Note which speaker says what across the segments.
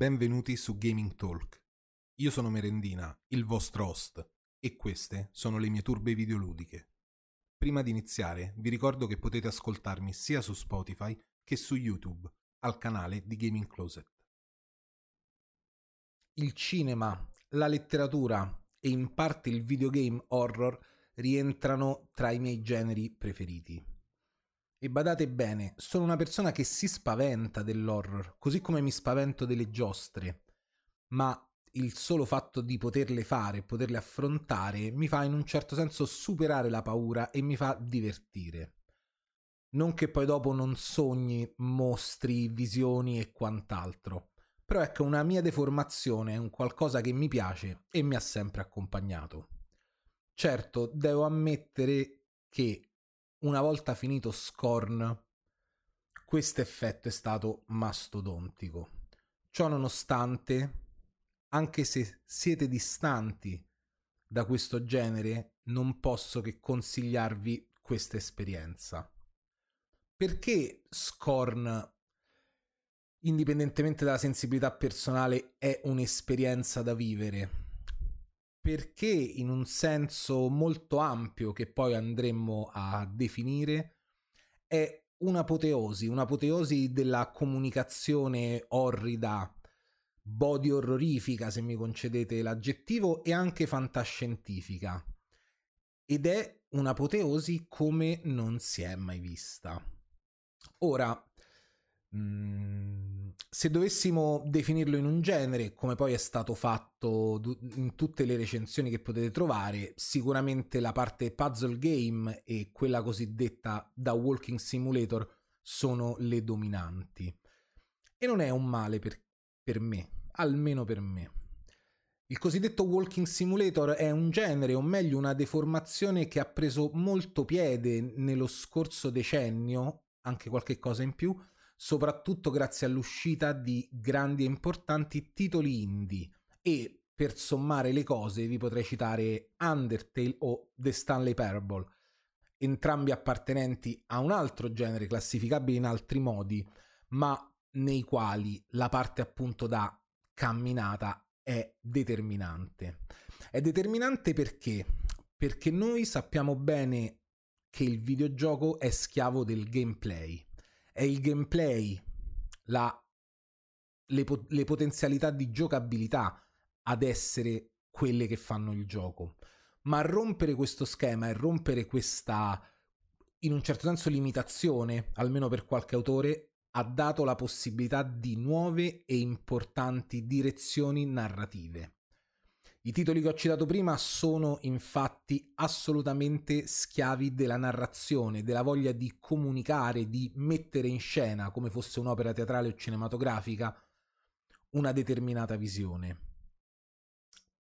Speaker 1: benvenuti su Gaming Talk. Io sono Merendina, il vostro host, e queste sono le mie turbe videoludiche. Prima di iniziare, vi ricordo che potete ascoltarmi sia su Spotify che su YouTube, al canale di Gaming Closet. Il cinema, la letteratura e in parte il videogame horror rientrano tra i miei generi preferiti. E badate bene, sono una persona che si spaventa dell'horror, così come mi spavento delle giostre, ma il solo fatto di poterle fare, poterle affrontare, mi fa in un certo senso superare la paura e mi fa divertire. Non che poi dopo non sogni mostri, visioni e quant'altro. Però ecco, una mia deformazione è un qualcosa che mi piace e mi ha sempre accompagnato. Certo, devo ammettere che una volta finito Scorn, questo effetto è stato mastodontico. Ciò nonostante, anche se siete distanti da questo genere, non posso che consigliarvi questa esperienza. Perché Scorn, indipendentemente dalla sensibilità personale, è un'esperienza da vivere? Perché in un senso molto ampio che poi andremmo a definire è un'apoteosi, un'apoteosi della comunicazione orrida, body orrorifica se mi concedete l'aggettivo e anche fantascientifica ed è un'apoteosi come non si è mai vista. Ora, mh, mm, se dovessimo definirlo in un genere, come poi è stato fatto in tutte le recensioni che potete trovare, sicuramente la parte puzzle game e quella cosiddetta da walking simulator sono le dominanti. E non è un male per, per me, almeno per me. Il cosiddetto walking simulator è un genere, o meglio una deformazione che ha preso molto piede nello scorso decennio, anche qualche cosa in più, soprattutto grazie all'uscita di grandi e importanti titoli indie e per sommare le cose vi potrei citare Undertale o The Stanley Parable, entrambi appartenenti a un altro genere classificabile in altri modi, ma nei quali la parte appunto da camminata è determinante. È determinante perché? Perché noi sappiamo bene che il videogioco è schiavo del gameplay è il gameplay, la, le, le potenzialità di giocabilità ad essere quelle che fanno il gioco. Ma rompere questo schema e rompere questa, in un certo senso, limitazione, almeno per qualche autore, ha dato la possibilità di nuove e importanti direzioni narrative. I titoli che ho citato prima sono infatti assolutamente schiavi della narrazione, della voglia di comunicare, di mettere in scena, come fosse un'opera teatrale o cinematografica, una determinata visione.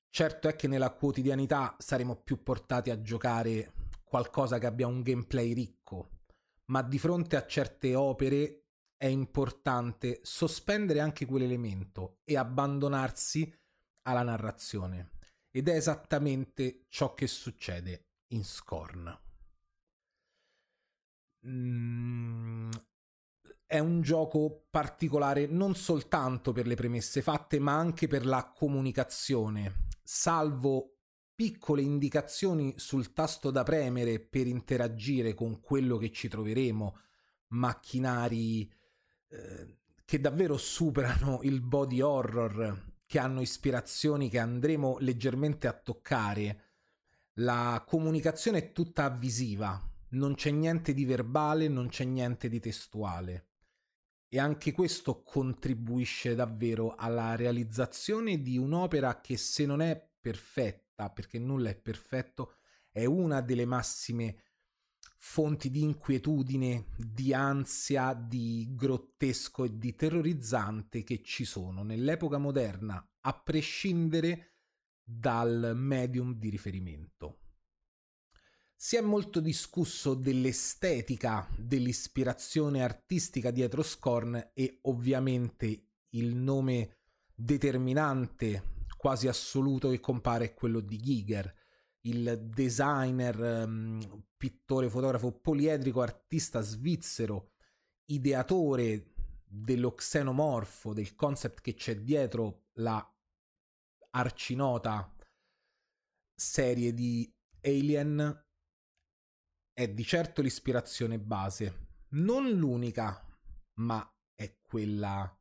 Speaker 1: Certo è che nella quotidianità saremo più portati a giocare qualcosa che abbia un gameplay ricco, ma di fronte a certe opere è importante sospendere anche quell'elemento e abbandonarsi alla narrazione. Ed è esattamente ciò che succede in Scorn. Mm, è un gioco particolare non soltanto per le premesse fatte, ma anche per la comunicazione, salvo piccole indicazioni sul tasto da premere per interagire con quello che ci troveremo, macchinari eh, che davvero superano il body horror che hanno ispirazioni che andremo leggermente a toccare. La comunicazione è tutta visiva, non c'è niente di verbale, non c'è niente di testuale. E anche questo contribuisce davvero alla realizzazione di un'opera che se non è perfetta, perché nulla è perfetto, è una delle massime fonti di inquietudine, di ansia, di grottesco e di terrorizzante che ci sono nell'epoca moderna, a prescindere dal medium di riferimento. Si è molto discusso dell'estetica, dell'ispirazione artistica dietro Scorn e ovviamente il nome determinante, quasi assoluto che compare è quello di Giger, il designer, um, pittore, fotografo poliedrico, artista svizzero, ideatore dello xenomorfo, del concept che c'è dietro la arcinota serie di Alien è di certo l'ispirazione base, non l'unica, ma è quella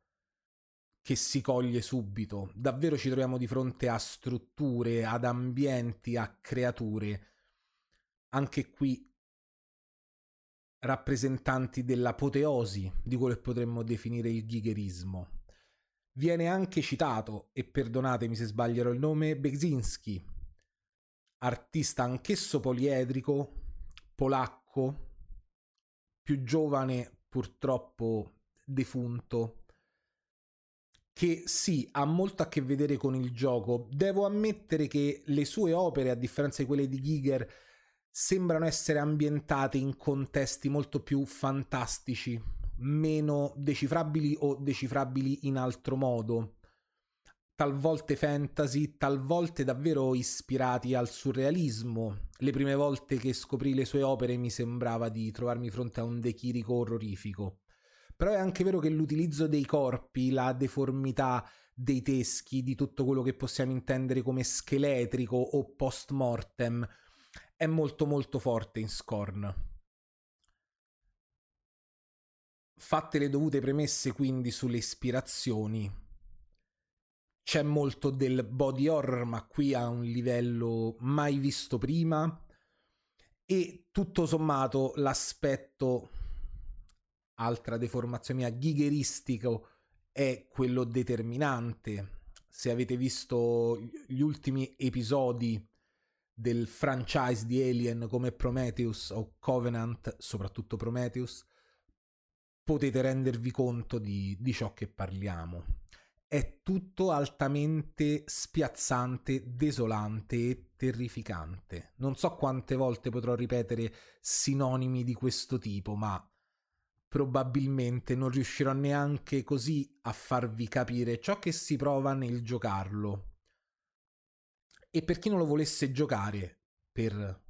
Speaker 1: che si coglie subito. Davvero ci troviamo di fronte a strutture, ad ambienti, a creature. Anche qui rappresentanti dell'apoteosi di quello che potremmo definire il ghigherismo. Viene anche citato, e perdonatemi se sbaglierò il nome, Bezinski, artista anch'esso poliedrico, polacco, più giovane purtroppo defunto, che sì, ha molto a che vedere con il gioco. Devo ammettere che le sue opere, a differenza di quelle di Giger, sembrano essere ambientate in contesti molto più fantastici, meno decifrabili o decifrabili in altro modo. Talvolte fantasy, talvolte davvero ispirati al surrealismo. Le prime volte che scoprì le sue opere mi sembrava di trovarmi fronte a un dechirico orrorifico. Però è anche vero che l'utilizzo dei corpi, la deformità dei teschi, di tutto quello che possiamo intendere come scheletrico o post mortem, è molto molto forte in Scorn. Fatte le dovute premesse quindi sulle ispirazioni, c'è molto del body horror, ma qui a un livello mai visto prima. E tutto sommato l'aspetto, altra deformazione mia, ghigheristico è quello determinante. Se avete visto gli ultimi episodi del franchise di Alien come Prometheus o Covenant, soprattutto Prometheus, potete rendervi conto di, di ciò che parliamo. È tutto altamente spiazzante, desolante e terrificante. Non so quante volte potrò ripetere sinonimi di questo tipo, ma probabilmente non riuscirò neanche così a farvi capire ciò che si prova nel giocarlo. E per chi non lo volesse giocare per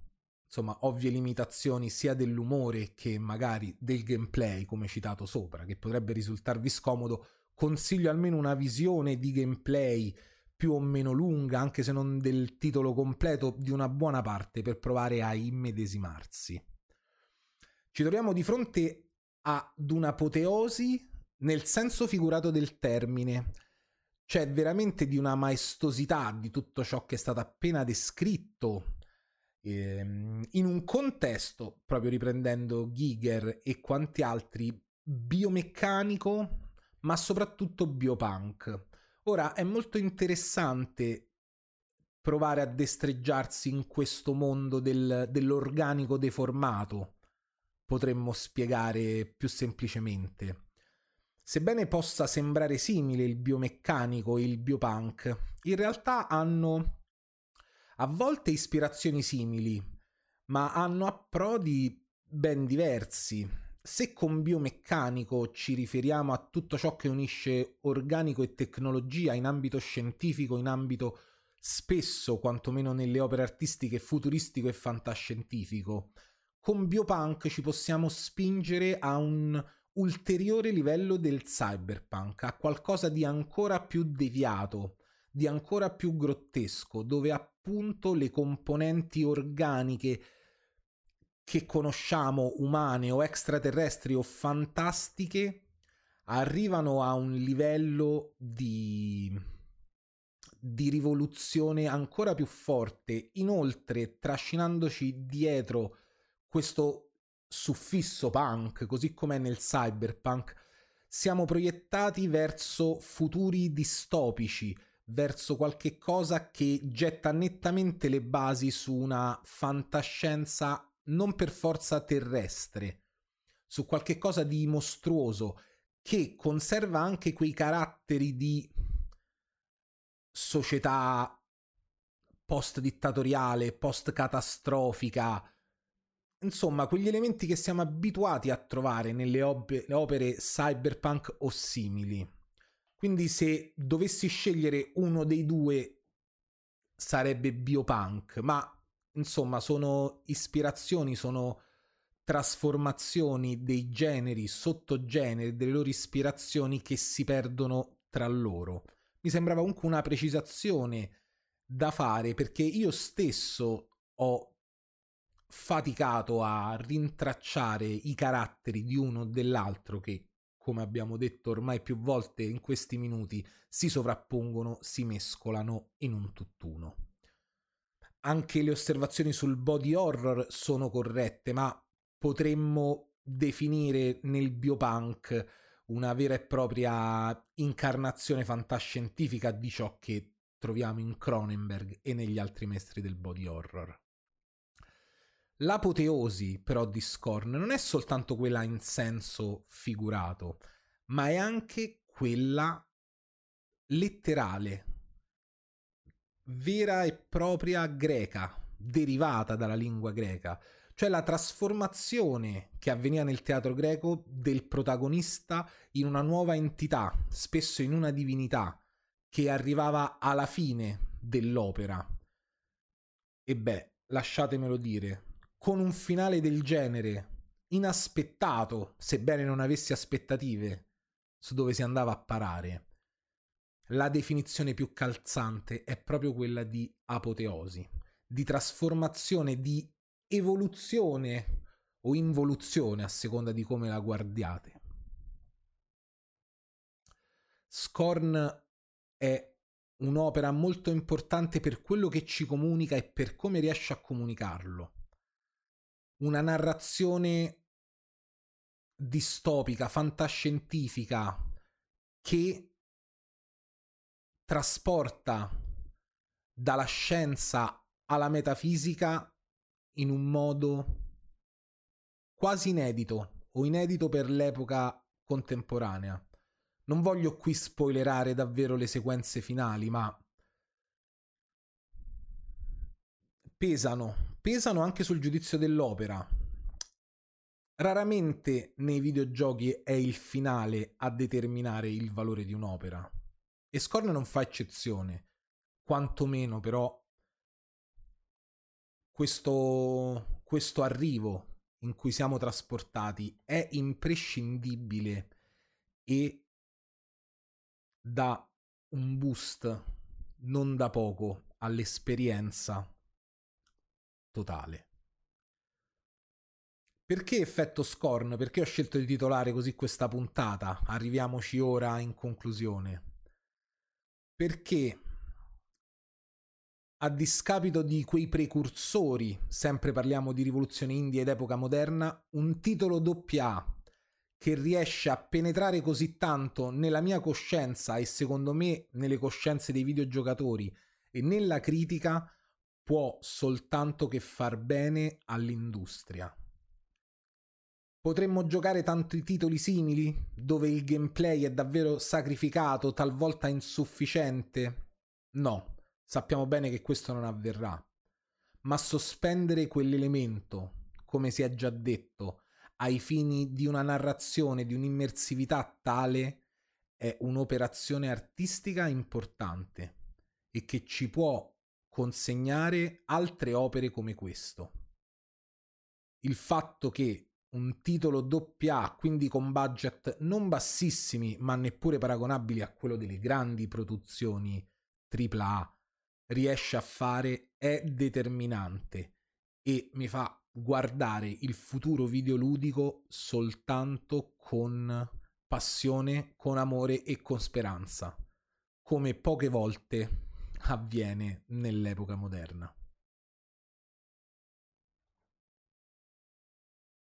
Speaker 1: insomma ovvie limitazioni sia dell'umore che magari del gameplay come citato sopra che potrebbe risultarvi scomodo consiglio almeno una visione di gameplay più o meno lunga anche se non del titolo completo di una buona parte per provare a immedesimarsi. Ci troviamo di fronte ad un'apoteosi nel senso figurato del termine c'è veramente di una maestosità di tutto ciò che è stato appena descritto ehm, in un contesto, proprio riprendendo Giger e quanti altri, biomeccanico, ma soprattutto biopunk. Ora è molto interessante provare a destreggiarsi in questo mondo del, dell'organico deformato, potremmo spiegare più semplicemente. Sebbene possa sembrare simile il biomeccanico e il biopunk, in realtà hanno a volte ispirazioni simili, ma hanno approdi ben diversi. Se con biomeccanico ci riferiamo a tutto ciò che unisce organico e tecnologia in ambito scientifico, in ambito spesso, quantomeno nelle opere artistiche, futuristico e fantascientifico, con biopunk ci possiamo spingere a un ulteriore livello del cyberpunk, a qualcosa di ancora più deviato, di ancora più grottesco, dove appunto le componenti organiche che conosciamo, umane o extraterrestri o fantastiche, arrivano a un livello di, di rivoluzione ancora più forte, inoltre trascinandoci dietro questo suffisso punk, così come nel cyberpunk, siamo proiettati verso futuri distopici, verso qualche cosa che getta nettamente le basi su una fantascienza non per forza terrestre, su qualche cosa di mostruoso che conserva anche quei caratteri di società post dittatoriale, post catastrofica, insomma, quegli elementi che siamo abituati a trovare nelle op- opere cyberpunk o simili. Quindi se dovessi scegliere uno dei due sarebbe biopunk, ma insomma sono ispirazioni, sono trasformazioni dei generi, sottogeneri, delle loro ispirazioni che si perdono tra loro. Mi sembrava comunque una precisazione da fare perché io stesso ho faticato a rintracciare i caratteri di uno o dell'altro che, come abbiamo detto ormai più volte in questi minuti, si sovrappongono, si mescolano in un tutt'uno. Anche le osservazioni sul body horror sono corrette, ma potremmo definire nel biopunk una vera e propria incarnazione fantascientifica di ciò che troviamo in Cronenberg e negli altri maestri del body horror. L'apoteosi però di Scorn non è soltanto quella in senso figurato, ma è anche quella letterale, vera e propria greca, derivata dalla lingua greca, cioè la trasformazione che avveniva nel teatro greco del protagonista in una nuova entità, spesso in una divinità, che arrivava alla fine dell'opera. E beh, lasciatemelo dire, con un finale del genere, inaspettato, sebbene non avessi aspettative su dove si andava a parare, la definizione più calzante è proprio quella di apoteosi, di trasformazione, di evoluzione o involuzione a seconda di come la guardiate. Scorn è un'opera molto importante per quello che ci comunica e per come riesce a comunicarlo una narrazione distopica, fantascientifica, che trasporta dalla scienza alla metafisica in un modo quasi inedito o inedito per l'epoca contemporanea. Non voglio qui spoilerare davvero le sequenze finali, ma pesano pesano anche sul giudizio dell'opera. Raramente nei videogiochi è il finale a determinare il valore di un'opera. E Scorn non fa eccezione. Quantomeno però questo, questo arrivo in cui siamo trasportati è imprescindibile e dà un boost non da poco all'esperienza totale. Perché effetto Scorn? Perché ho scelto di titolare così questa puntata? Arriviamoci ora in conclusione. Perché a discapito di quei precursori, sempre parliamo di rivoluzione indie ed epoca moderna, un titolo AA che riesce a penetrare così tanto nella mia coscienza e secondo me nelle coscienze dei videogiocatori e nella critica può soltanto che far bene all'industria. Potremmo giocare tanti titoli simili, dove il gameplay è davvero sacrificato, talvolta insufficiente? No, sappiamo bene che questo non avverrà. Ma sospendere quell'elemento, come si è già detto, ai fini di una narrazione, di un'immersività tale, è un'operazione artistica importante e che ci può consegnare altre opere come questo. Il fatto che un titolo doppia, quindi con budget non bassissimi, ma neppure paragonabili a quello delle grandi produzioni AAA, riesce a fare è determinante e mi fa guardare il futuro videoludico soltanto con passione, con amore e con speranza, come poche volte avviene nell'epoca moderna.